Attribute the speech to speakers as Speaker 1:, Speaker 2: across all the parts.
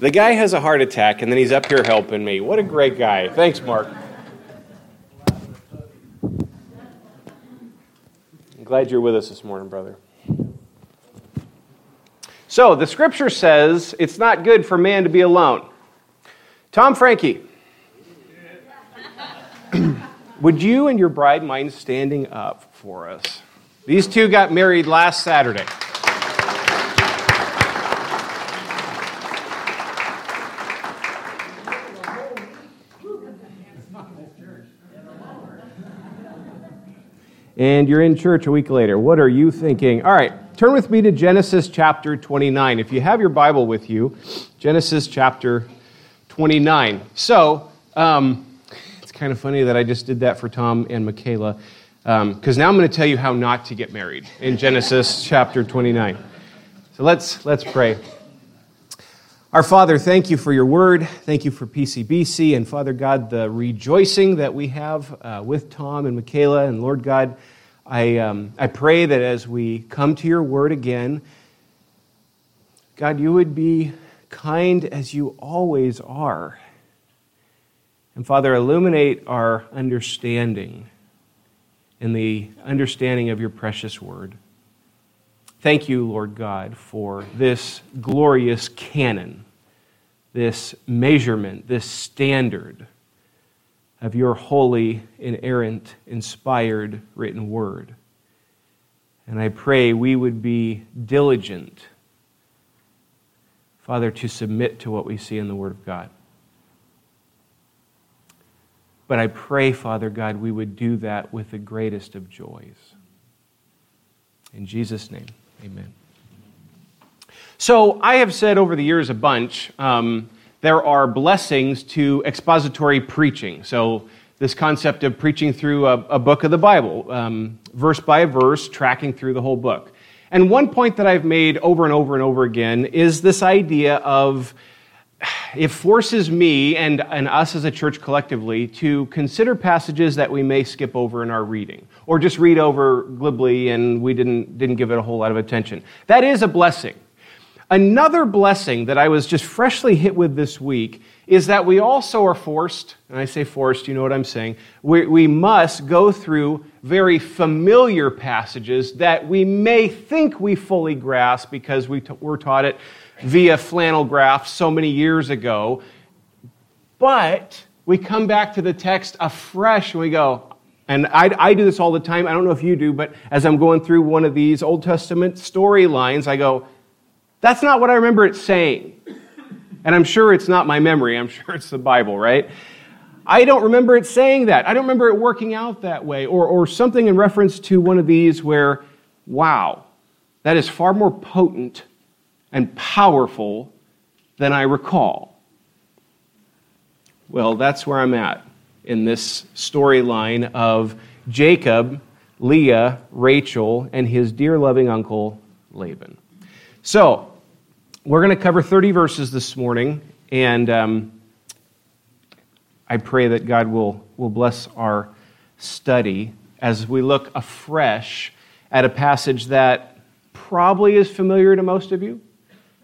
Speaker 1: The guy has a heart attack, and then he's up here helping me. What a great guy. Thanks, Mark. I'm glad you're with us this morning, brother. So, the scripture says it's not good for man to be alone. Tom Frankie, would you and your bride mind standing up for us? These two got married last Saturday. And you're in church a week later. What are you thinking? All right, turn with me to Genesis chapter 29. If you have your Bible with you, Genesis chapter 29. So, um, it's kind of funny that I just did that for Tom and Michaela, because um, now I'm going to tell you how not to get married in Genesis chapter 29. So let's, let's pray. Our Father, thank you for your word. Thank you for PCBC. And Father God, the rejoicing that we have uh, with Tom and Michaela. And Lord God, I, um, I pray that as we come to your word again, God, you would be kind as you always are. And Father, illuminate our understanding in the understanding of your precious word. Thank you, Lord God, for this glorious canon, this measurement, this standard of your holy, inerrant, inspired written word. And I pray we would be diligent, Father, to submit to what we see in the Word of God. But I pray, Father God, we would do that with the greatest of joys. In Jesus' name. Amen. So I have said over the years a bunch. Um, there are blessings to expository preaching. So this concept of preaching through a, a book of the Bible, um, verse by verse, tracking through the whole book. And one point that I've made over and over and over again is this idea of it forces me and, and us as a church collectively to consider passages that we may skip over in our reading or just read over glibly and we didn't, didn't give it a whole lot of attention. That is a blessing. Another blessing that I was just freshly hit with this week is that we also are forced, and I say forced, you know what I'm saying, we, we must go through very familiar passages that we may think we fully grasp because we t- were taught it via flannel graph so many years ago. But we come back to the text afresh and we go, and I, I, do this all the time. I don't know if you do, but as I'm going through one of these Old Testament storylines, I go, that's not what I remember it saying. And I'm sure it's not my memory. I'm sure it's the Bible, right? I don't remember it saying that. I don't remember it working out that way. Or, or something in reference to one of these where, wow, that is far more potent and powerful than I recall. Well, that's where I'm at in this storyline of Jacob, Leah, Rachel, and his dear loving uncle Laban. So, we're going to cover 30 verses this morning, and um, I pray that God will, will bless our study as we look afresh at a passage that probably is familiar to most of you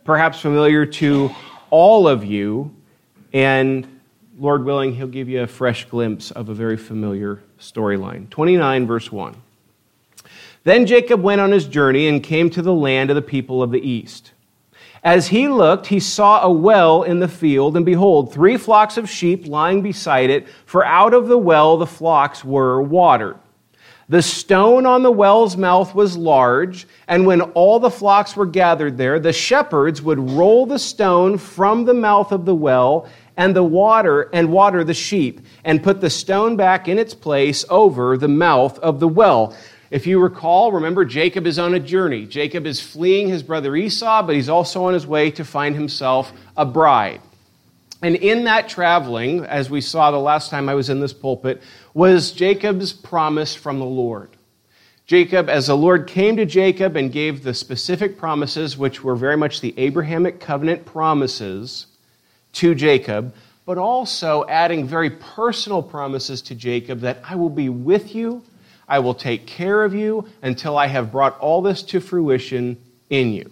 Speaker 1: perhaps familiar to all of you, and Lord willing, He'll give you a fresh glimpse of a very familiar storyline. 29, verse 1. Then Jacob went on his journey and came to the land of the people of the east. As he looked, he saw a well in the field, and behold, three flocks of sheep lying beside it, for out of the well the flocks were watered. The stone on the well's mouth was large, and when all the flocks were gathered there, the shepherds would roll the stone from the mouth of the well and the water and water the sheep and put the stone back in its place over the mouth of the well. If you recall, remember Jacob is on a journey. Jacob is fleeing his brother Esau, but he's also on his way to find himself a bride. And in that traveling, as we saw the last time I was in this pulpit, was Jacob's promise from the Lord. Jacob, as the Lord came to Jacob and gave the specific promises, which were very much the Abrahamic covenant promises to Jacob, but also adding very personal promises to Jacob that I will be with you, I will take care of you until I have brought all this to fruition in you.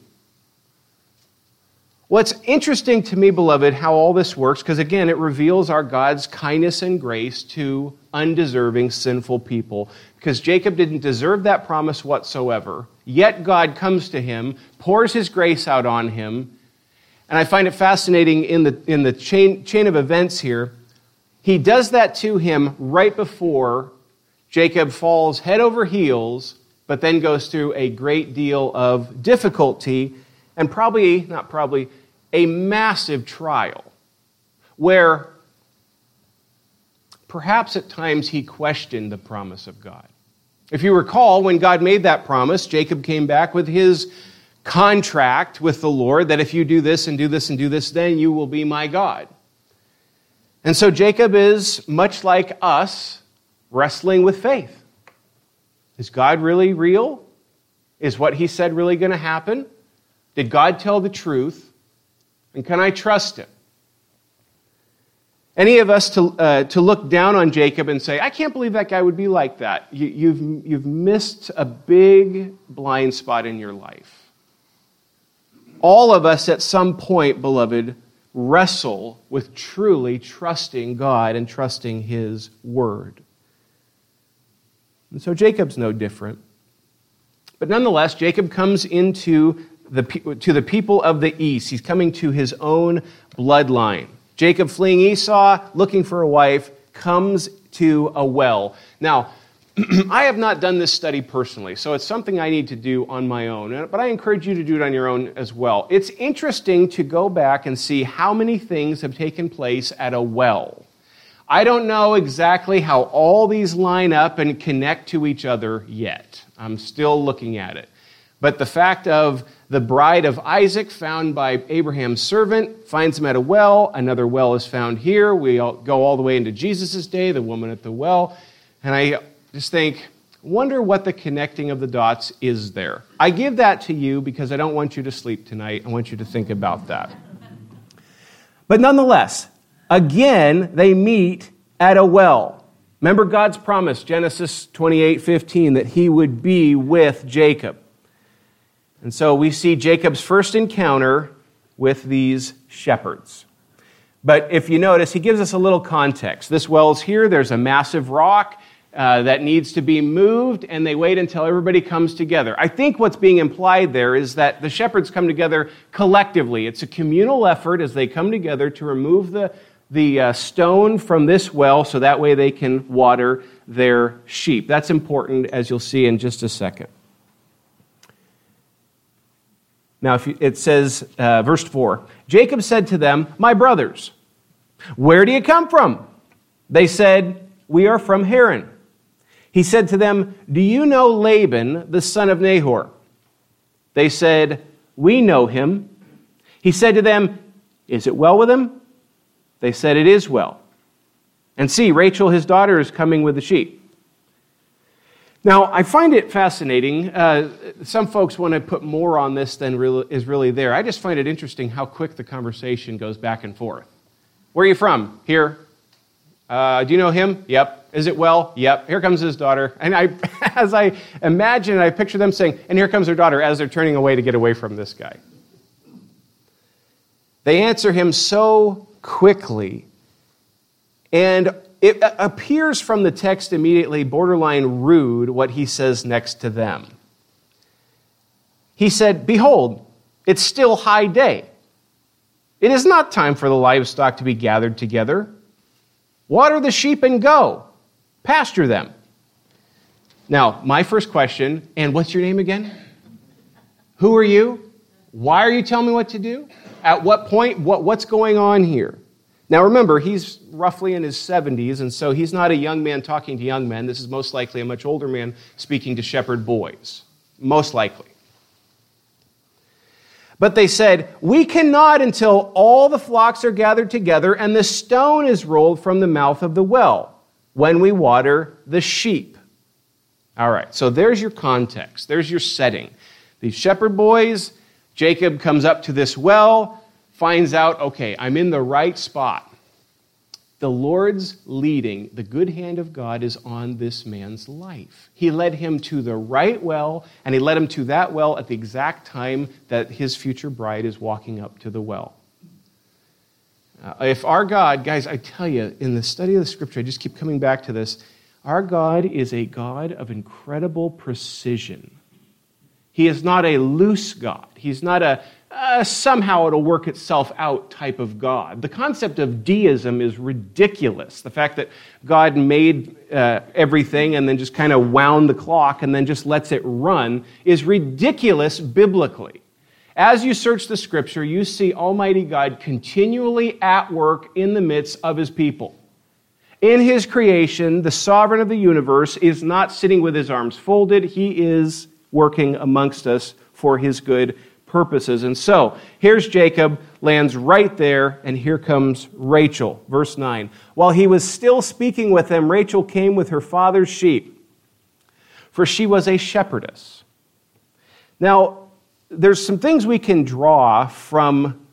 Speaker 1: What's interesting to me, beloved, how all this works, because again, it reveals our God's kindness and grace to undeserving, sinful people. Because Jacob didn't deserve that promise whatsoever. Yet God comes to him, pours his grace out on him. And I find it fascinating in the, in the chain, chain of events here. He does that to him right before Jacob falls head over heels, but then goes through a great deal of difficulty and probably, not probably, a massive trial where perhaps at times he questioned the promise of God. If you recall, when God made that promise, Jacob came back with his contract with the Lord that if you do this and do this and do this, then you will be my God. And so Jacob is much like us, wrestling with faith. Is God really real? Is what he said really going to happen? Did God tell the truth? And can I trust him? Any of us to, uh, to look down on Jacob and say, I can't believe that guy would be like that. You, you've, you've missed a big blind spot in your life. All of us at some point, beloved, wrestle with truly trusting God and trusting His Word. And so Jacob's no different. But nonetheless, Jacob comes into the, to the people of the east. He's coming to his own bloodline. Jacob, fleeing Esau, looking for a wife, comes to a well. Now, I have not done this study personally, so it's something I need to do on my own, but I encourage you to do it on your own as well. It's interesting to go back and see how many things have taken place at a well. I don't know exactly how all these line up and connect to each other yet. I'm still looking at it. But the fact of the bride of Isaac, found by Abraham's servant, finds him at a well. Another well is found here. We go all the way into Jesus' day, the woman at the well. And I just think, wonder what the connecting of the dots is there. I give that to you because I don't want you to sleep tonight. I want you to think about that. But nonetheless, again, they meet at a well. Remember God's promise, Genesis 28 15, that he would be with Jacob. And so we see Jacob's first encounter with these shepherds. But if you notice, he gives us a little context. This well's here, there's a massive rock uh, that needs to be moved, and they wait until everybody comes together. I think what's being implied there is that the shepherds come together collectively. It's a communal effort as they come together to remove the, the uh, stone from this well so that way they can water their sheep. That's important, as you'll see in just a second. Now, you, it says, uh, verse 4 Jacob said to them, My brothers, where do you come from? They said, We are from Haran. He said to them, Do you know Laban, the son of Nahor? They said, We know him. He said to them, Is it well with him? They said, It is well. And see, Rachel, his daughter, is coming with the sheep. Now, I find it fascinating. Uh, some folks want to put more on this than is really there. I just find it interesting how quick the conversation goes back and forth. Where are you from? Here. Uh, do you know him? Yep. Is it well? Yep. Here comes his daughter. And I, as I imagine, I picture them saying, and here comes their daughter as they're turning away to get away from this guy. They answer him so quickly. And it appears from the text immediately borderline rude what he says next to them. He said, Behold, it's still high day. It is not time for the livestock to be gathered together. Water the sheep and go, pasture them. Now, my first question, and what's your name again? Who are you? Why are you telling me what to do? At what point? What, what's going on here? Now remember, he's roughly in his 70s, and so he's not a young man talking to young men. This is most likely a much older man speaking to shepherd boys. Most likely. But they said, We cannot until all the flocks are gathered together and the stone is rolled from the mouth of the well when we water the sheep. All right, so there's your context, there's your setting. These shepherd boys, Jacob comes up to this well finds out, okay, I'm in the right spot. the Lord's leading, the good hand of God is on this man's life. He led him to the right well, and he led him to that well at the exact time that his future bride is walking up to the well. Uh, if our God, guys, I tell you, in the study of the scripture, I just keep coming back to this. Our God is a God of incredible precision. He is not a loose God. He's not a uh, somehow it'll work itself out type of God. The concept of deism is ridiculous. The fact that God made uh, everything and then just kind of wound the clock and then just lets it run is ridiculous biblically. As you search the scripture, you see Almighty God continually at work in the midst of his people. In his creation, the sovereign of the universe is not sitting with his arms folded, he is working amongst us for his good purposes. And so, here's Jacob, lands right there, and here comes Rachel. Verse 9. While he was still speaking with them, Rachel came with her father's sheep, for she was a shepherdess. Now, there's some things we can draw from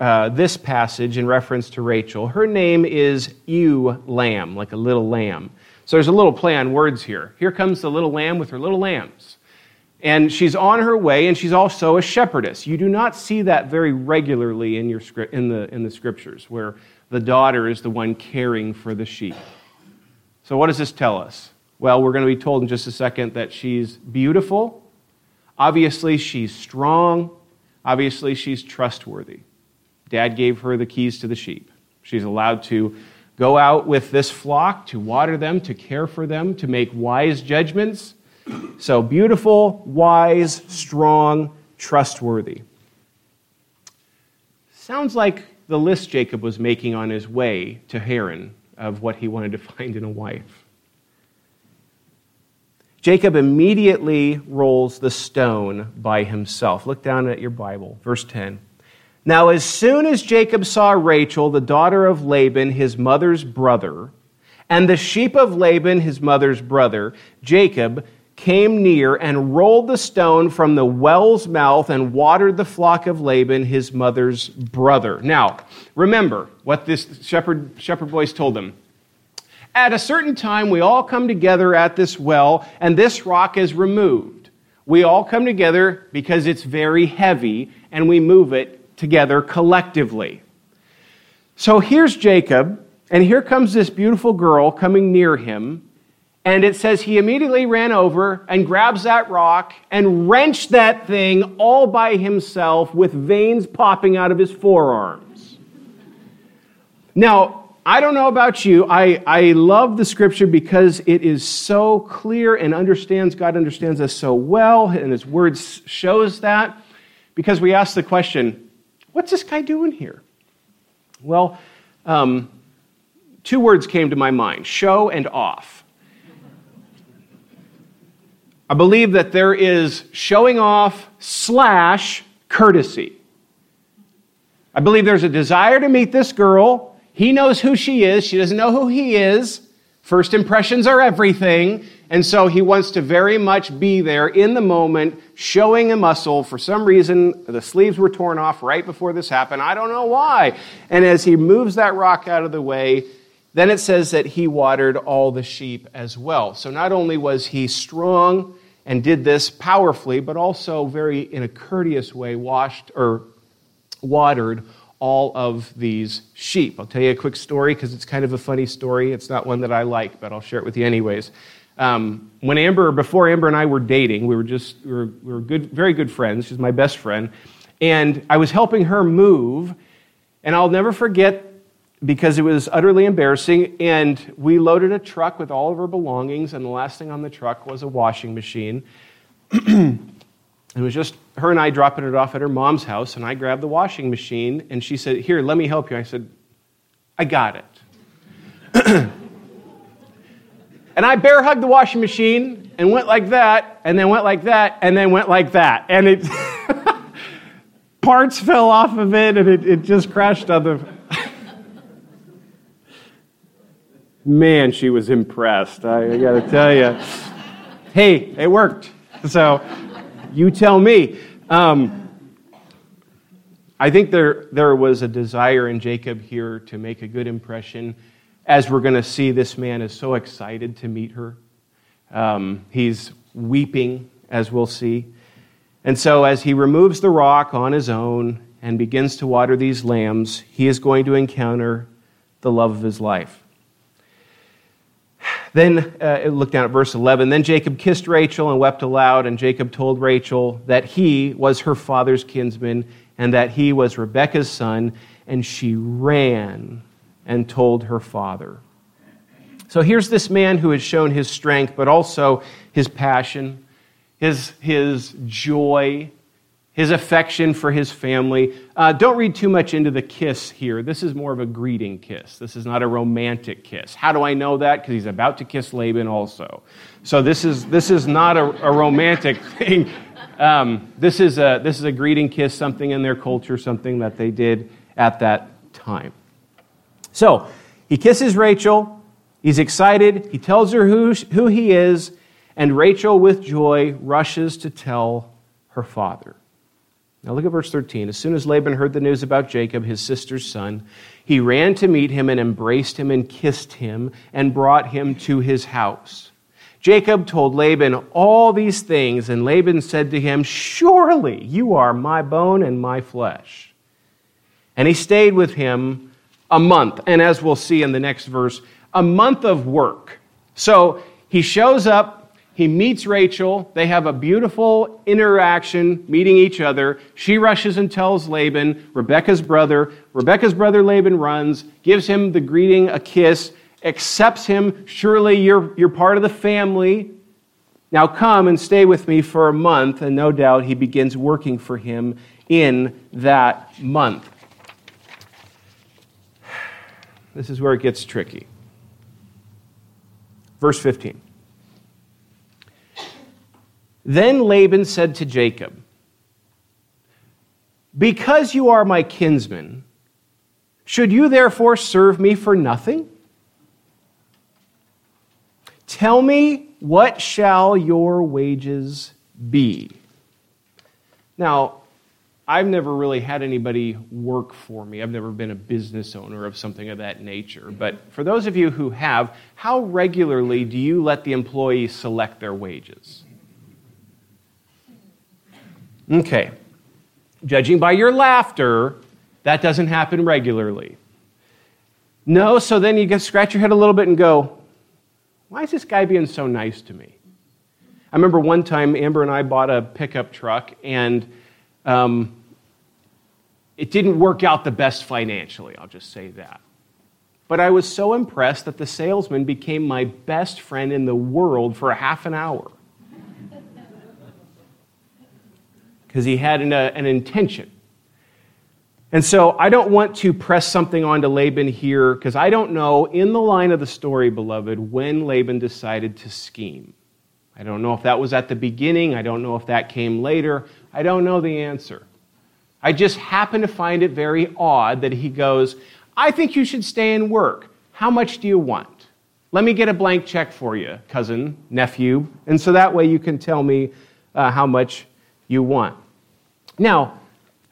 Speaker 1: uh, this passage in reference to Rachel. Her name is Ewe Lamb, like a little lamb. So there's a little play on words here. Here comes the little lamb with her little lambs and she's on her way, and she's also a shepherdess. You do not see that very regularly in, your, in, the, in the scriptures, where the daughter is the one caring for the sheep. So, what does this tell us? Well, we're going to be told in just a second that she's beautiful. Obviously, she's strong. Obviously, she's trustworthy. Dad gave her the keys to the sheep. She's allowed to go out with this flock to water them, to care for them, to make wise judgments so beautiful, wise, strong, trustworthy. Sounds like the list Jacob was making on his way to Haran of what he wanted to find in a wife. Jacob immediately rolls the stone by himself. Look down at your Bible, verse 10. Now, as soon as Jacob saw Rachel, the daughter of Laban, his mother's brother, and the sheep of Laban, his mother's brother, Jacob came near and rolled the stone from the well's mouth and watered the flock of Laban, his mother's brother. Now, remember what this shepherd, shepherd voice told them. At a certain time, we all come together at this well, and this rock is removed. We all come together because it's very heavy, and we move it together collectively. So here's Jacob, and here comes this beautiful girl coming near him and it says he immediately ran over and grabs that rock and wrenched that thing all by himself with veins popping out of his forearms. Now, I don't know about you. I, I love the scripture because it is so clear and understands, God understands us so well, and his words shows that. Because we ask the question, what's this guy doing here? Well, um, two words came to my mind show and off. I believe that there is showing off slash courtesy. I believe there's a desire to meet this girl. He knows who she is. She doesn't know who he is. First impressions are everything. And so he wants to very much be there in the moment, showing a muscle. For some reason, the sleeves were torn off right before this happened. I don't know why. And as he moves that rock out of the way, then it says that he watered all the sheep as well. So not only was he strong and did this powerfully, but also very in a courteous way washed or watered all of these sheep. I'll tell you a quick story because it's kind of a funny story. It's not one that I like, but I'll share it with you anyways. Um, when Amber, before Amber and I were dating, we were just we were, we were good, very good friends. She's my best friend, and I was helping her move. And I'll never forget because it was utterly embarrassing. And we loaded a truck with all of her belongings, and the last thing on the truck was a washing machine. it was just her and I dropping it off at her mom's house, and I grabbed the washing machine, and she said, Here, let me help you. I said, I got it. and I bear hugged the washing machine and went like that, and then went like that, and then went like that. And it. parts fell off of it, and it, it just crashed on the Man, she was impressed. I, I got to tell you. Hey, it worked. So you tell me. Um, I think there, there was a desire in Jacob here to make a good impression. as we're going to see, this man is so excited to meet her. Um, he's weeping, as we'll see. And so, as he removes the rock on his own and begins to water these lambs, he is going to encounter the love of his life. Then, uh, look down at verse 11. Then Jacob kissed Rachel and wept aloud, and Jacob told Rachel that he was her father's kinsman and that he was Rebekah's son, and she ran and told her father. So here's this man who has shown his strength, but also his passion, his, his joy, his affection for his family. Uh, don't read too much into the kiss here. This is more of a greeting kiss. This is not a romantic kiss. How do I know that? Because he's about to kiss Laban also. So this is, this is not a, a romantic thing. Um, this, is a, this is a greeting kiss, something in their culture, something that they did at that time. So he kisses Rachel. He's excited. He tells her who, who he is. And Rachel, with joy, rushes to tell her father. Now look at verse 13. As soon as Laban heard the news about Jacob, his sister's son, he ran to meet him and embraced him and kissed him and brought him to his house. Jacob told Laban all these things, and Laban said to him, Surely you are my bone and my flesh. And he stayed with him a month. And as we'll see in the next verse, a month of work. So he shows up he meets Rachel. They have a beautiful interaction, meeting each other. She rushes and tells Laban, Rebecca's brother. Rebecca's brother Laban runs, gives him the greeting, a kiss, accepts him. Surely you're, you're part of the family. Now come and stay with me for a month. And no doubt he begins working for him in that month. This is where it gets tricky. Verse 15. Then Laban said to Jacob, Because you are my kinsman, should you therefore serve me for nothing? Tell me, what shall your wages be? Now, I've never really had anybody work for me. I've never been a business owner of something of that nature. But for those of you who have, how regularly do you let the employee select their wages? Okay. Judging by your laughter, that doesn't happen regularly. No, so then you just scratch your head a little bit and go, why is this guy being so nice to me? I remember one time Amber and I bought a pickup truck, and um, it didn't work out the best financially, I'll just say that. But I was so impressed that the salesman became my best friend in the world for a half an hour. Because he had an, uh, an intention. And so I don't want to press something onto Laban here because I don't know in the line of the story, beloved, when Laban decided to scheme. I don't know if that was at the beginning. I don't know if that came later. I don't know the answer. I just happen to find it very odd that he goes, I think you should stay and work. How much do you want? Let me get a blank check for you, cousin, nephew. And so that way you can tell me uh, how much you want. Now,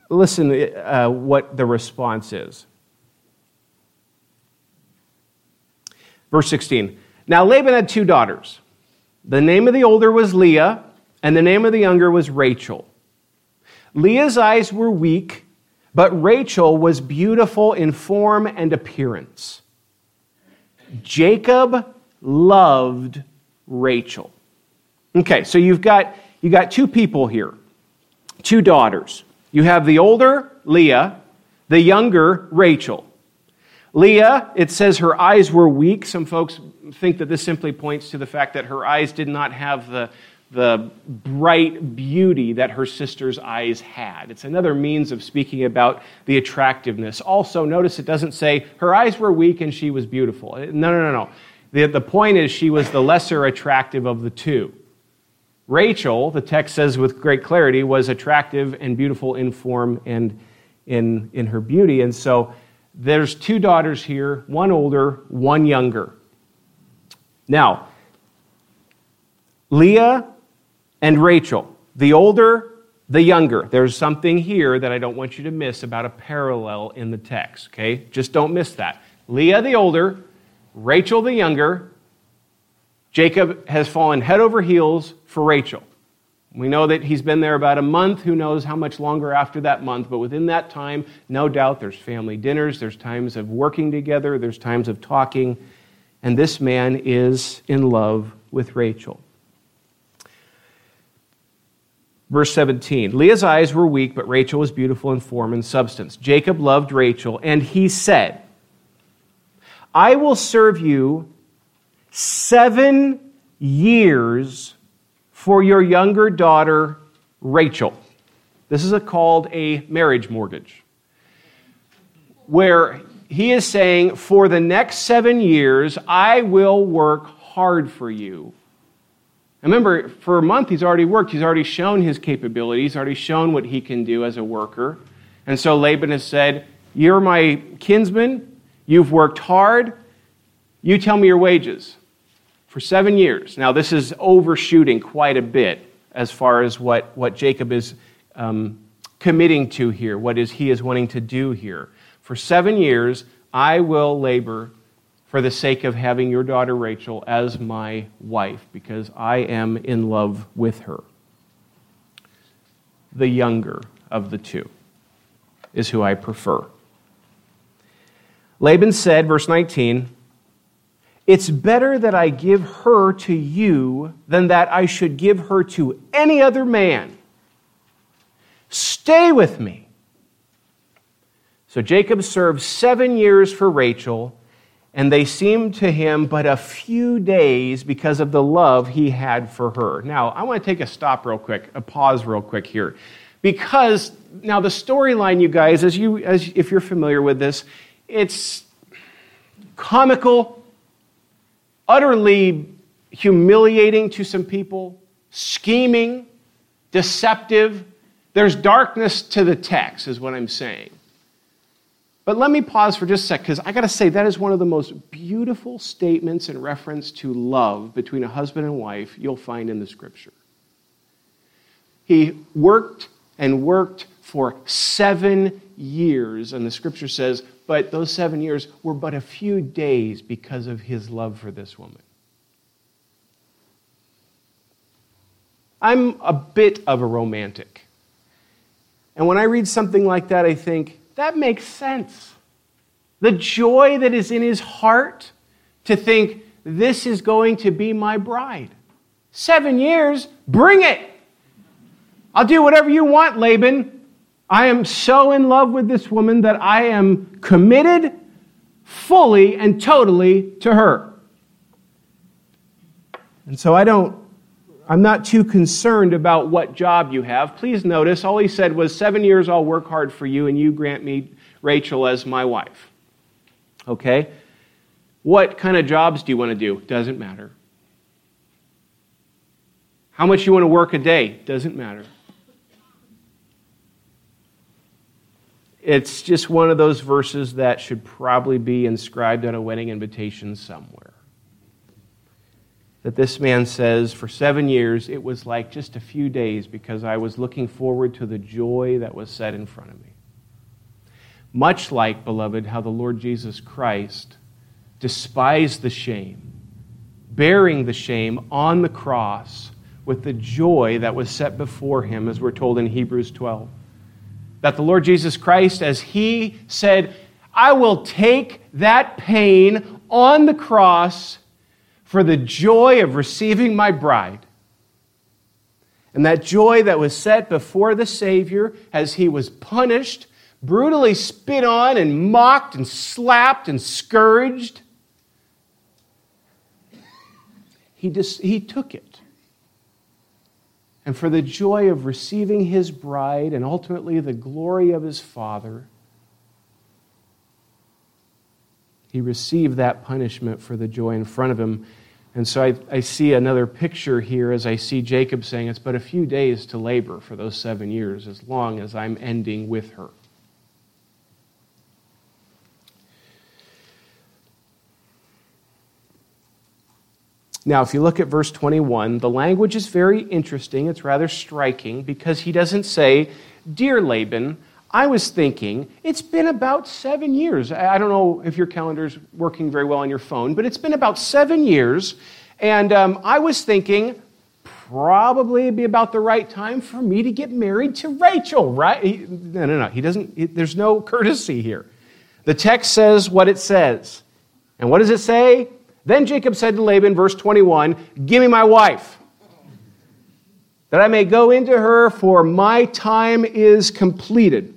Speaker 1: listen uh, what the response is. Verse 16. Now Laban had two daughters. The name of the older was Leah, and the name of the younger was Rachel. Leah's eyes were weak, but Rachel was beautiful in form and appearance. Jacob loved Rachel. Okay, so you've got, you've got two people here two daughters. You have the older, Leah, the younger, Rachel. Leah, it says her eyes were weak. Some folks think that this simply points to the fact that her eyes did not have the, the bright beauty that her sister's eyes had. It's another means of speaking about the attractiveness. Also, notice it doesn't say her eyes were weak and she was beautiful. No, no, no, no. The, the point is she was the lesser attractive of the two. Rachel, the text says with great clarity, was attractive and beautiful in form and in, in her beauty. And so there's two daughters here, one older, one younger. Now, Leah and Rachel, the older, the younger. There's something here that I don't want you to miss about a parallel in the text, okay? Just don't miss that. Leah, the older, Rachel the younger, Jacob has fallen head over heels for Rachel. We know that he's been there about a month. Who knows how much longer after that month? But within that time, no doubt there's family dinners, there's times of working together, there's times of talking. And this man is in love with Rachel. Verse 17 Leah's eyes were weak, but Rachel was beautiful in form and substance. Jacob loved Rachel, and he said, I will serve you seven years for your younger daughter, Rachel. This is a, called a marriage mortgage, where he is saying, For the next seven years, I will work hard for you. Remember, for a month, he's already worked. He's already shown his capabilities, already shown what he can do as a worker. And so Laban has said, You're my kinsman. You've worked hard. You tell me your wages for seven years. Now, this is overshooting quite a bit as far as what, what Jacob is um, committing to here, what is he is wanting to do here. For seven years, I will labor for the sake of having your daughter Rachel as my wife, because I am in love with her. The younger of the two is who I prefer. Laban said, verse 19, it's better that I give her to you than that I should give her to any other man. Stay with me. So Jacob served seven years for Rachel, and they seemed to him but a few days because of the love he had for her. Now, I want to take a stop real quick, a pause real quick here. Because now the storyline, you guys, as you as if you're familiar with this, it's comical utterly humiliating to some people, scheming, deceptive. There's darkness to the text, is what I'm saying. But let me pause for just a sec, because I got to say, that is one of the most beautiful statements in reference to love between a husband and wife you'll find in the scripture. He worked and worked for seven years, and the scripture says, but those seven years were but a few days because of his love for this woman. I'm a bit of a romantic. And when I read something like that, I think, that makes sense. The joy that is in his heart to think, this is going to be my bride. Seven years, bring it. I'll do whatever you want, Laban. I am so in love with this woman that I am committed fully and totally to her. And so I don't, I'm not too concerned about what job you have. Please notice, all he said was, Seven years I'll work hard for you, and you grant me Rachel as my wife. Okay? What kind of jobs do you want to do? Doesn't matter. How much you want to work a day? Doesn't matter. It's just one of those verses that should probably be inscribed on a wedding invitation somewhere. That this man says, for seven years, it was like just a few days because I was looking forward to the joy that was set in front of me. Much like, beloved, how the Lord Jesus Christ despised the shame, bearing the shame on the cross with the joy that was set before him, as we're told in Hebrews 12 that the Lord Jesus Christ, as he said, I will take that pain on the cross for the joy of receiving my bride. And that joy that was set before the Savior as he was punished, brutally spit on, and mocked, and slapped, and scourged, he, just, he took it and for the joy of receiving his bride and ultimately the glory of his Father, he received that punishment for the joy in front of him. And so I, I, see another picture here as I see Jacob saying, It's but a few days to labor for those seven years, as long as I'm ending with her. Now, if you look at verse 21, the language is very interesting. It's rather striking because he doesn't say, Dear Laban, I was thinking, it's been about seven years. I don't know if your calendar's working very well on your phone, but it's been about seven years. And um, I was thinking, probably be about the right time for me to get married to Rachel, right? He, no, no, no. He doesn't, he, there's no courtesy here. The text says what it says. And what does it say? Then Jacob said to Laban, verse 21, Give me my wife, that I may go into her, for my time is completed.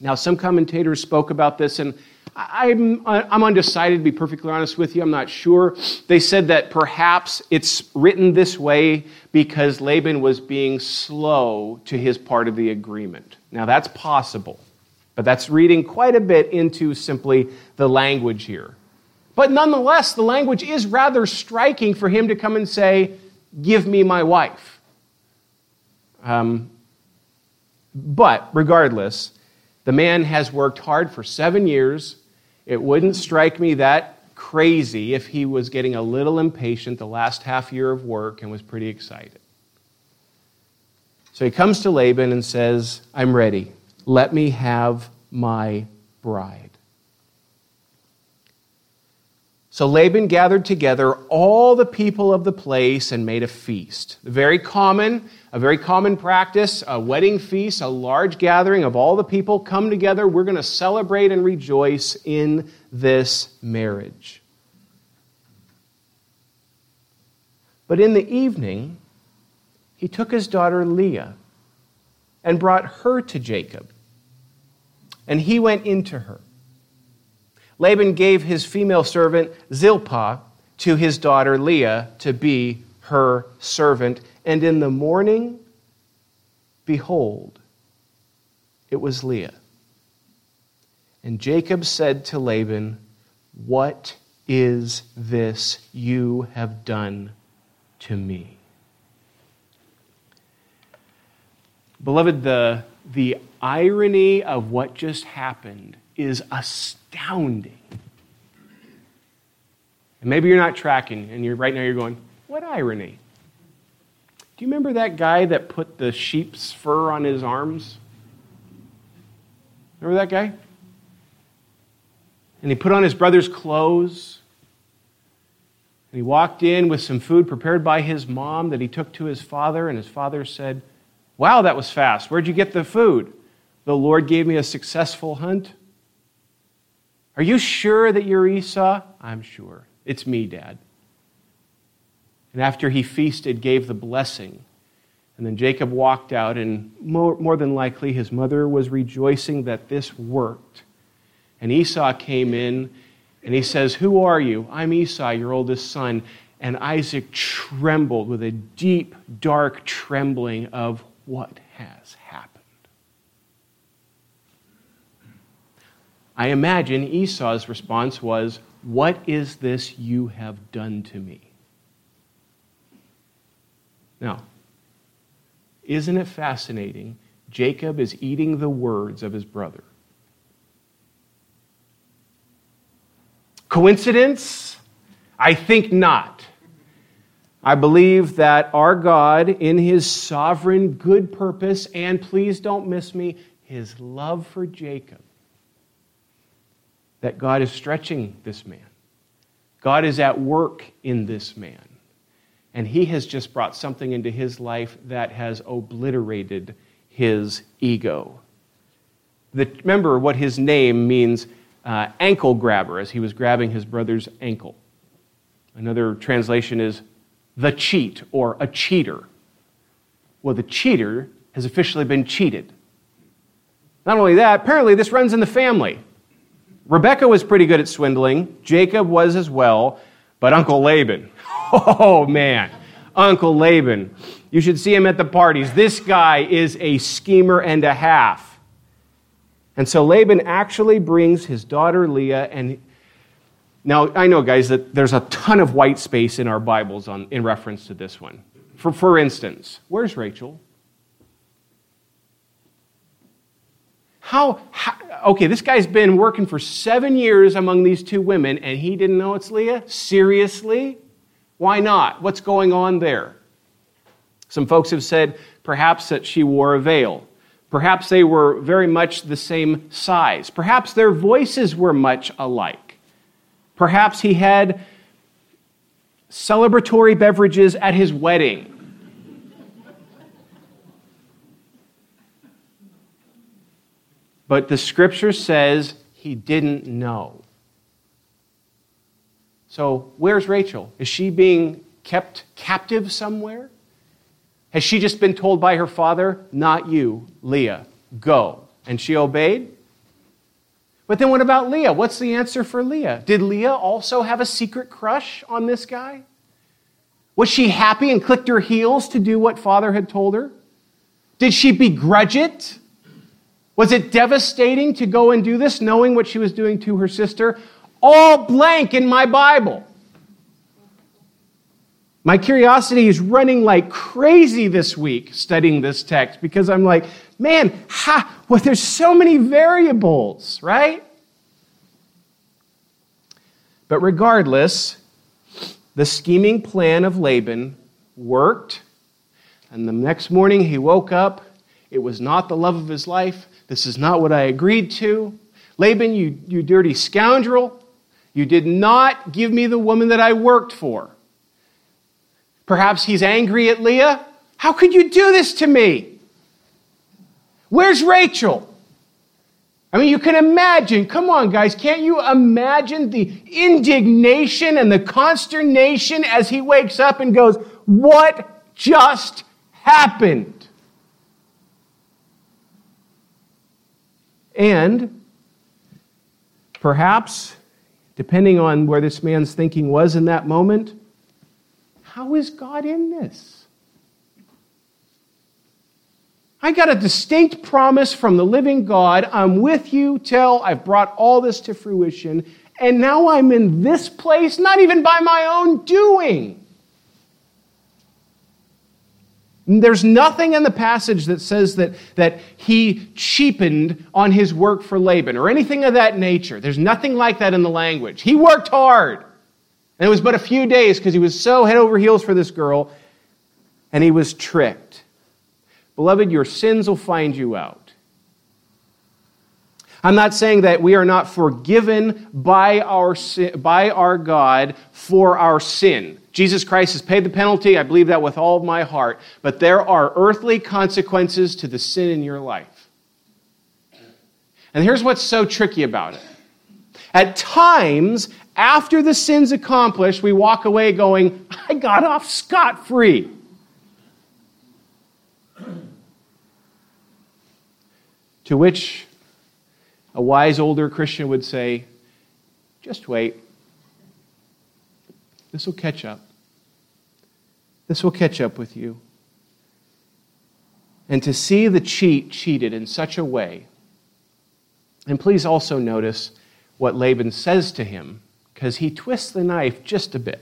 Speaker 1: Now, some commentators spoke about this, and I'm, I'm undecided, to be perfectly honest with you. I'm not sure. They said that perhaps it's written this way because Laban was being slow to his part of the agreement. Now, that's possible, but that's reading quite a bit into simply the language here. But nonetheless, the language is rather striking for him to come and say, Give me my wife. Um, but regardless, the man has worked hard for seven years. It wouldn't strike me that crazy if he was getting a little impatient the last half year of work and was pretty excited. So he comes to Laban and says, I'm ready. Let me have my bride. So Laban gathered together all the people of the place and made a feast. Very common, a very common practice, a wedding feast, a large gathering of all the people come together. We're going to celebrate and rejoice in this marriage. But in the evening, he took his daughter Leah and brought her to Jacob. And he went into her. Laban gave his female servant Zilpah to his daughter Leah to be her servant. And in the morning, behold, it was Leah. And Jacob said to Laban, What is this you have done to me? Beloved, the, the irony of what just happened is astounding. And maybe you're not tracking, and you're right now you're going, what irony? Do you remember that guy that put the sheep's fur on his arms? Remember that guy? And he put on his brother's clothes. And he walked in with some food prepared by his mom that he took to his father. And his father said, Wow, that was fast. Where'd you get the food? The Lord gave me a successful hunt. Are you sure that you're Esau? I'm sure. It's me, Dad. And after he feasted, gave the blessing. And then Jacob walked out, and more, more than likely his mother was rejoicing that this worked. And Esau came in, and he says, Who are you? I'm Esau, your oldest son. And Isaac trembled with a deep, dark trembling of what has happened. I imagine Esau's response was, What is this you have done to me? Now, isn't it fascinating? Jacob is eating the words of his brother. Coincidence? I think not. I believe that our God, in his sovereign good purpose, and please don't miss me, his love for Jacob, that God is stretching this man. God is at work in this man. And he has just brought something into his life that has obliterated his ego. The, remember what his name means uh, ankle grabber, as he was grabbing his brother's ankle. Another translation is the cheat or a cheater. Well, the cheater has officially been cheated. Not only that, apparently this runs in the family. Rebecca was pretty good at swindling, Jacob was as well, but Uncle Laban, oh man, Uncle Laban, you should see him at the parties. This guy is a schemer and a half. And so Laban actually brings his daughter Leah and now I know guys that there's a ton of white space in our Bibles on, in reference to this one. For, for instance, where's Rachel? How, how, okay, this guy's been working for seven years among these two women and he didn't know it's Leah? Seriously? Why not? What's going on there? Some folks have said perhaps that she wore a veil. Perhaps they were very much the same size. Perhaps their voices were much alike. Perhaps he had celebratory beverages at his wedding. But the scripture says he didn't know. So, where's Rachel? Is she being kept captive somewhere? Has she just been told by her father, Not you, Leah, go? And she obeyed? But then what about Leah? What's the answer for Leah? Did Leah also have a secret crush on this guy? Was she happy and clicked her heels to do what father had told her? Did she begrudge it? Was it devastating to go and do this, knowing what she was doing to her sister? All blank in my Bible. My curiosity is running like crazy this week studying this text because I'm like, man, ha, well, there's so many variables, right? But regardless, the scheming plan of Laban worked. And the next morning he woke up. It was not the love of his life. This is not what I agreed to. Laban, you, you dirty scoundrel, you did not give me the woman that I worked for. Perhaps he's angry at Leah. How could you do this to me? Where's Rachel? I mean, you can imagine, come on, guys, can't you imagine the indignation and the consternation as he wakes up and goes, What just happened? And perhaps, depending on where this man's thinking was in that moment, how is God in this? I got a distinct promise from the living God. I'm with you till I've brought all this to fruition. And now I'm in this place, not even by my own doing. There's nothing in the passage that says that, that he cheapened on his work for Laban or anything of that nature. There's nothing like that in the language. He worked hard. And it was but a few days because he was so head over heels for this girl, and he was tricked. Beloved, your sins will find you out. I'm not saying that we are not forgiven by our, by our God for our sin. Jesus Christ has paid the penalty. I believe that with all of my heart. But there are earthly consequences to the sin in your life. And here's what's so tricky about it. At times, after the sin's accomplished, we walk away going, I got off scot free. To which a wise older Christian would say, just wait. This will catch up. This will catch up with you. And to see the cheat cheated in such a way, and please also notice what Laban says to him, because he twists the knife just a bit.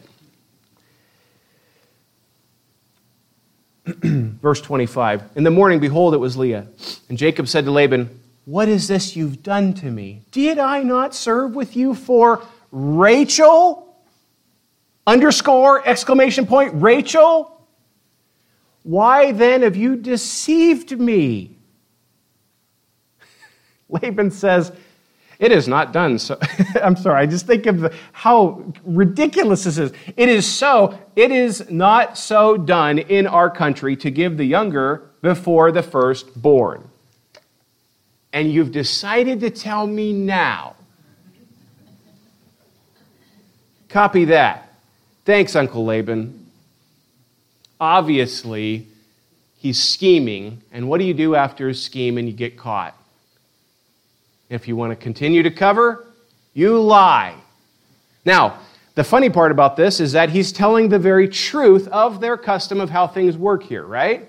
Speaker 1: Verse 25 In the morning, behold, it was Leah. And Jacob said to Laban, What is this you've done to me? Did I not serve with you for Rachel? Underscore, exclamation point, Rachel? Why then have you deceived me? Laban says, it is not done so. I'm sorry, I just think of the, how ridiculous this is. It is so, it is not so done in our country to give the younger before the firstborn. And you've decided to tell me now. Copy that. Thanks, Uncle Laban. Obviously, he's scheming. And what do you do after a scheme and you get caught? If you want to continue to cover, you lie. Now, the funny part about this is that he's telling the very truth of their custom of how things work here, right?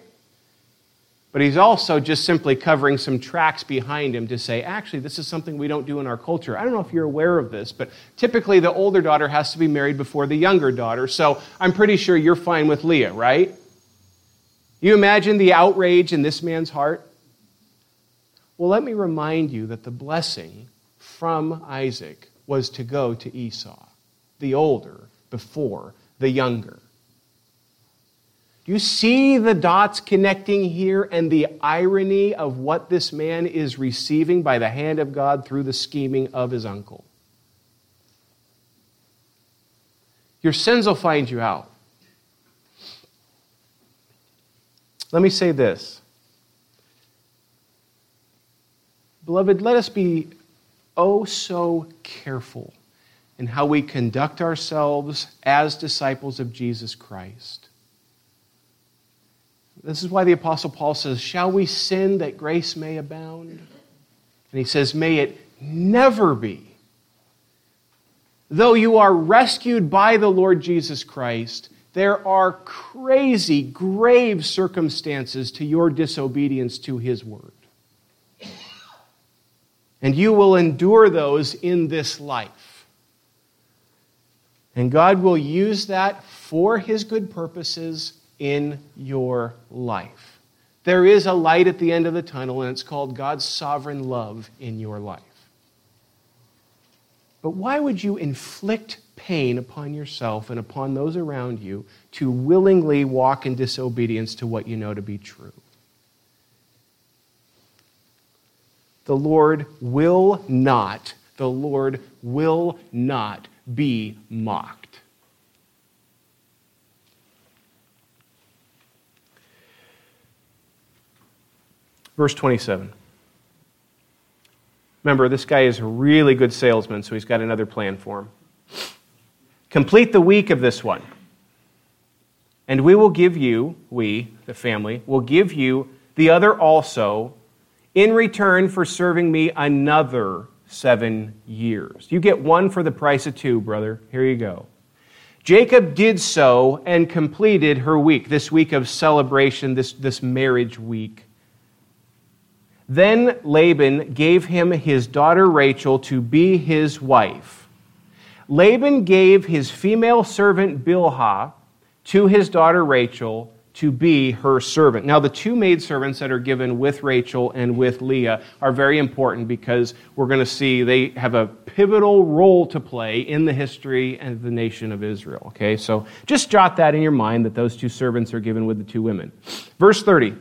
Speaker 1: But he's also just simply covering some tracks behind him to say, actually, this is something we don't do in our culture. I don't know if you're aware of this, but typically the older daughter has to be married before the younger daughter. So I'm pretty sure you're fine with Leah, right? You imagine the outrage in this man's heart? Well, let me remind you that the blessing from Isaac was to go to Esau, the older before the younger. You see the dots connecting here and the irony of what this man is receiving by the hand of God through the scheming of his uncle. Your sins will find you out. Let me say this. Beloved, let us be oh so careful in how we conduct ourselves as disciples of Jesus Christ. This is why the Apostle Paul says, Shall we sin that grace may abound? And he says, May it never be. Though you are rescued by the Lord Jesus Christ, there are crazy, grave circumstances to your disobedience to his word. And you will endure those in this life. And God will use that for his good purposes in your life. There is a light at the end of the tunnel, and it's called God's sovereign love in your life. But why would you inflict pain upon yourself and upon those around you to willingly walk in disobedience to what you know to be true? The Lord will not, the Lord will not be mocked. Verse 27. Remember, this guy is a really good salesman, so he's got another plan for him. Complete the week of this one. And we will give you, we, the family, will give you the other also in return for serving me another seven years. You get one for the price of two, brother. Here you go. Jacob did so and completed her week, this week of celebration, this, this marriage week. Then Laban gave him his daughter Rachel to be his wife. Laban gave his female servant Bilhah to his daughter Rachel to be her servant. Now, the two maidservants that are given with Rachel and with Leah are very important because we're going to see they have a pivotal role to play in the history of the nation of Israel. Okay, so just jot that in your mind that those two servants are given with the two women. Verse 30.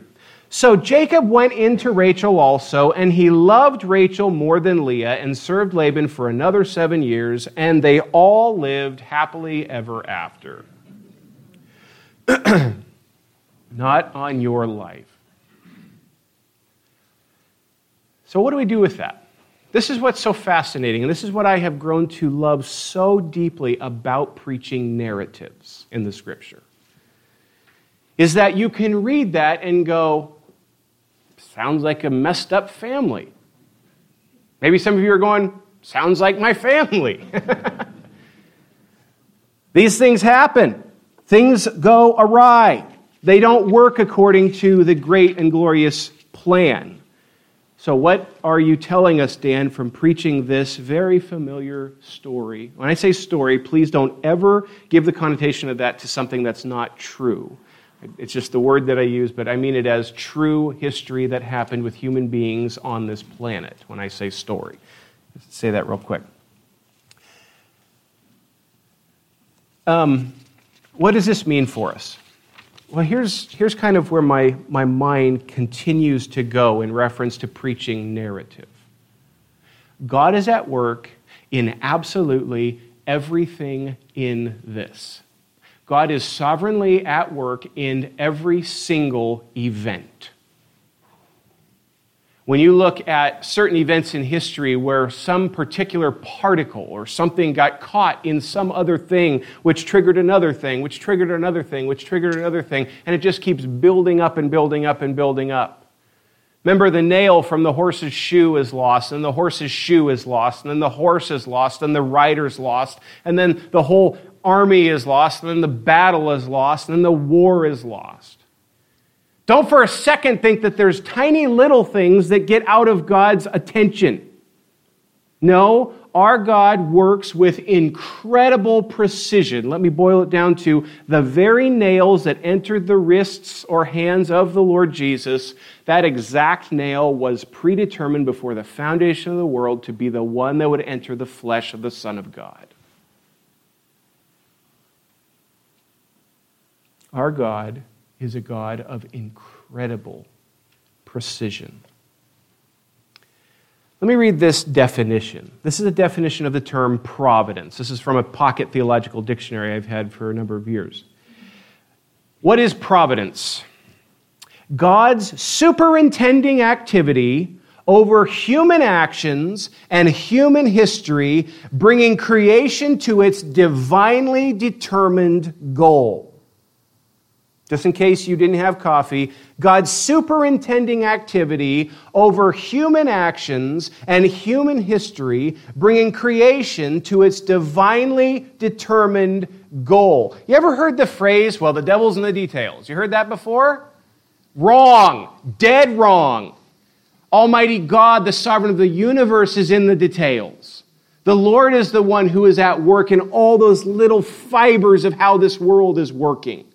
Speaker 1: So Jacob went in to Rachel also, and he loved Rachel more than Leah, and served Laban for another seven years, and they all lived happily ever after. Not on your life. So, what do we do with that? This is what's so fascinating, and this is what I have grown to love so deeply about preaching narratives in the scripture. Is that you can read that and go, Sounds like a messed up family. Maybe some of you are going, Sounds like my family. These things happen, things go awry. They don't work according to the great and glorious plan. So, what are you telling us, Dan, from preaching this very familiar story? When I say story, please don't ever give the connotation of that to something that's not true. It's just the word that I use, but I mean it as true history that happened with human beings on this planet when I say story. Let's say that real quick. Um, what does this mean for us? Well, here's, here's kind of where my, my mind continues to go in reference to preaching narrative. God is at work in absolutely everything in this. God is sovereignly at work in every single event. When you look at certain events in history where some particular particle or something got caught in some other thing, which triggered another thing, which triggered another thing, which triggered another thing, and it just keeps building up and building up and building up. Remember, the nail from the horse's shoe is lost, and the horse's shoe is lost, and then the horse is lost, and the rider's lost, and then the whole army is lost, and then the battle is lost, and then the war is lost. Don't for a second think that there's tiny little things that get out of God's attention. No, our God works with incredible precision. Let me boil it down to the very nails that entered the wrists or hands of the Lord Jesus. That exact nail was predetermined before the foundation of the world to be the one that would enter the flesh of the Son of God. Our God is a God of incredible precision. Let me read this definition. This is a definition of the term providence. This is from a pocket theological dictionary I've had for a number of years. What is providence? God's superintending activity over human actions and human history, bringing creation to its divinely determined goal. Just in case you didn't have coffee, God's superintending activity over human actions and human history, bringing creation to its divinely determined goal. You ever heard the phrase, well, the devil's in the details? You heard that before? Wrong. Dead wrong. Almighty God, the sovereign of the universe, is in the details. The Lord is the one who is at work in all those little fibers of how this world is working.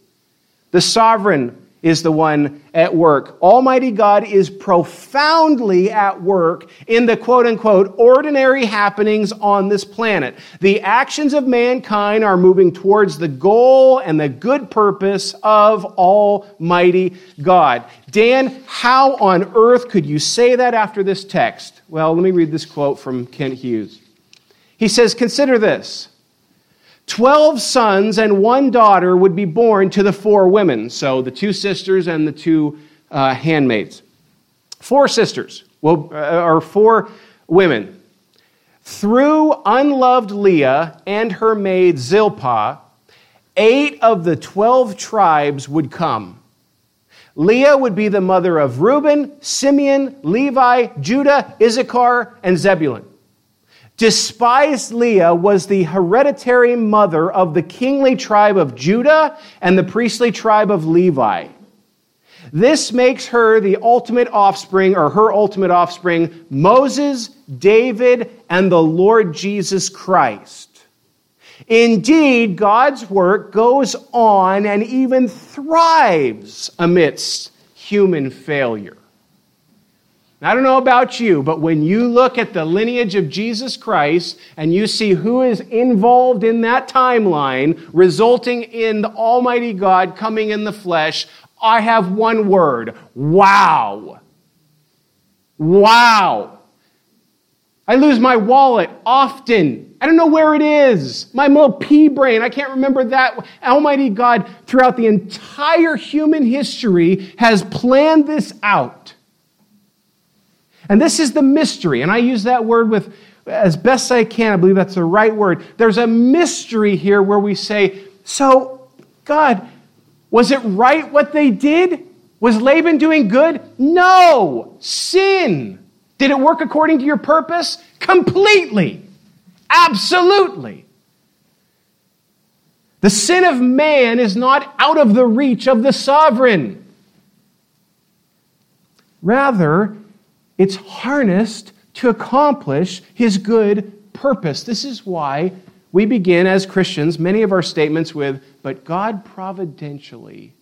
Speaker 1: The sovereign is the one at work. Almighty God is profoundly at work in the quote unquote ordinary happenings on this planet. The actions of mankind are moving towards the goal and the good purpose of Almighty God. Dan, how on earth could you say that after this text? Well, let me read this quote from Kent Hughes. He says, Consider this. Twelve sons and one daughter would be born to the four women, so the two sisters and the two uh, handmaids. Four sisters, well, uh, or four women. Through unloved Leah and her maid Zilpah, eight of the twelve tribes would come. Leah would be the mother of Reuben, Simeon, Levi, Judah, Issachar, and Zebulun. Despised Leah was the hereditary mother of the kingly tribe of Judah and the priestly tribe of Levi. This makes her the ultimate offspring, or her ultimate offspring, Moses, David, and the Lord Jesus Christ. Indeed, God's work goes on and even thrives amidst human failure. I don't know about you, but when you look at the lineage of Jesus Christ and you see who is involved in that timeline, resulting in the Almighty God coming in the flesh, I have one word wow. Wow. I lose my wallet often. I don't know where it is. My little pea brain, I can't remember that. Almighty God, throughout the entire human history, has planned this out. And this is the mystery, and I use that word with as best I can. I believe that's the right word. There's a mystery here where we say, So, God, was it right what they did? Was Laban doing good? No. Sin. Did it work according to your purpose? Completely. Absolutely. The sin of man is not out of the reach of the sovereign. Rather, it's harnessed to accomplish his good purpose. This is why we begin as Christians many of our statements with, but God providentially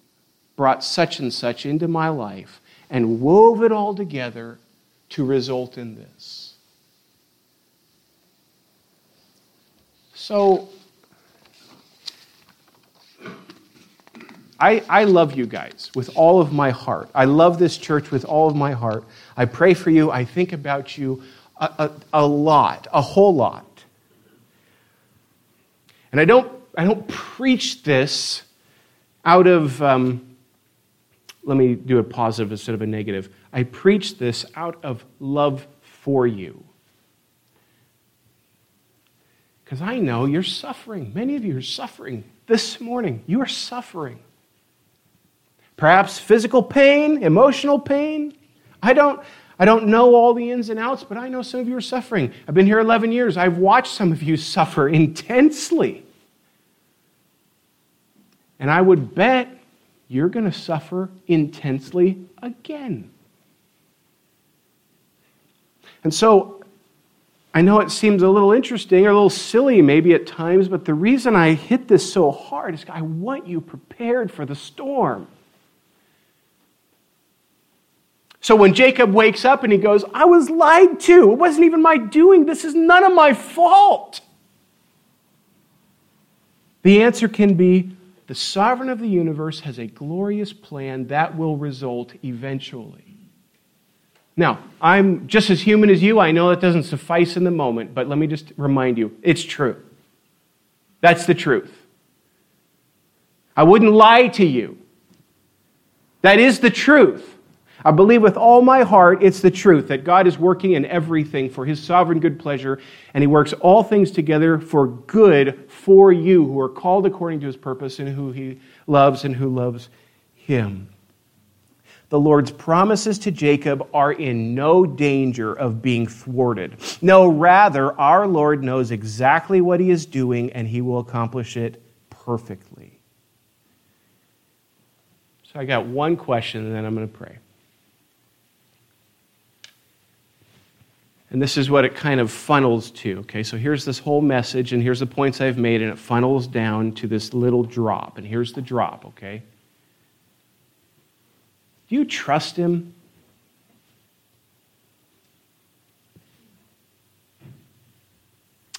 Speaker 1: brought such and such into my life and wove it all together to result in this. So, I, I love you guys with all of my heart. I love this church with all of my heart. I pray for you. I think about you a, a, a lot, a whole lot. And I don't, I don't preach this out of, um, let me do a positive instead of a negative. I preach this out of love for you. Because I know you're suffering. Many of you are suffering this morning. You are suffering. Perhaps physical pain, emotional pain. I don't, I don't know all the ins and outs, but I know some of you are suffering. I've been here 11 years. I've watched some of you suffer intensely. And I would bet you're going to suffer intensely again. And so I know it seems a little interesting or a little silly maybe at times, but the reason I hit this so hard is I want you prepared for the storm. So when Jacob wakes up and he goes, I was lied to. It wasn't even my doing. This is none of my fault. The answer can be the sovereign of the universe has a glorious plan that will result eventually. Now, I'm just as human as you. I know that doesn't suffice in the moment, but let me just remind you it's true. That's the truth. I wouldn't lie to you. That is the truth. I believe with all my heart it's the truth that God is working in everything for his sovereign good pleasure, and he works all things together for good for you who are called according to his purpose and who he loves and who loves him. The Lord's promises to Jacob are in no danger of being thwarted. No, rather, our Lord knows exactly what he is doing and he will accomplish it perfectly. So I got one question and then I'm going to pray. And this is what it kind of funnels to. Okay, so here's this whole message, and here's the points I've made, and it funnels down to this little drop. And here's the drop, okay? Do you trust him?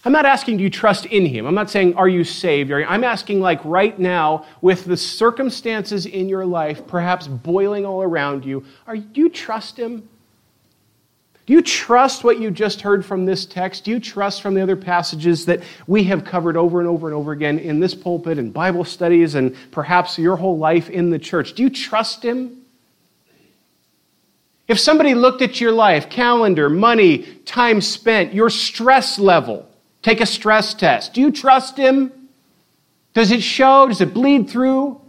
Speaker 1: I'm not asking, do you trust in him? I'm not saying, are you saved? I'm asking, like, right now, with the circumstances in your life, perhaps boiling all around you, are, you trust him? Do you trust what you just heard from this text? Do you trust from the other passages that we have covered over and over and over again in this pulpit and Bible studies and perhaps your whole life in the church? Do you trust Him? If somebody looked at your life, calendar, money, time spent, your stress level, take a stress test. Do you trust Him? Does it show? Does it bleed through?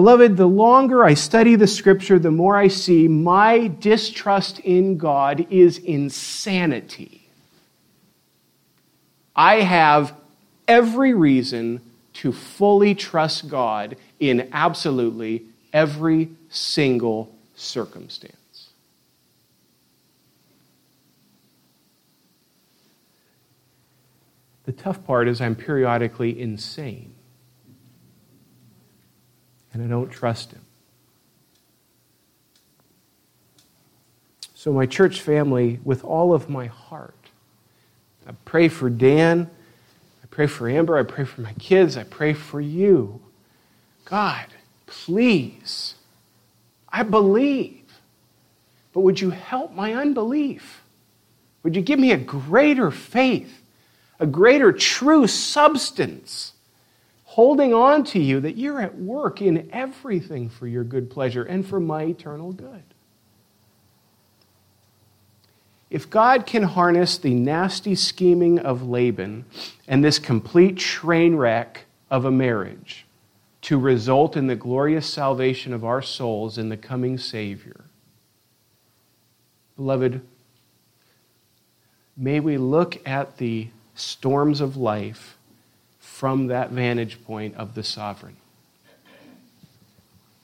Speaker 1: Beloved, the longer I study the scripture, the more I see my distrust in God is insanity. I have every reason to fully trust God in absolutely every single circumstance. The tough part is I'm periodically insane and I don't trust him. So, my church family, with all of my heart, I pray for Dan, I pray for Amber, I pray for my kids, I pray for you. God, please, I believe, but would you help my unbelief? Would you give me a greater faith, a greater true substance? Holding on to you that you're at work in everything for your good pleasure and for my eternal good. If God can harness the nasty scheming of Laban and this complete train wreck of a marriage to result in the glorious salvation of our souls in the coming Savior, beloved, may we look at the storms of life from that vantage point of the sovereign.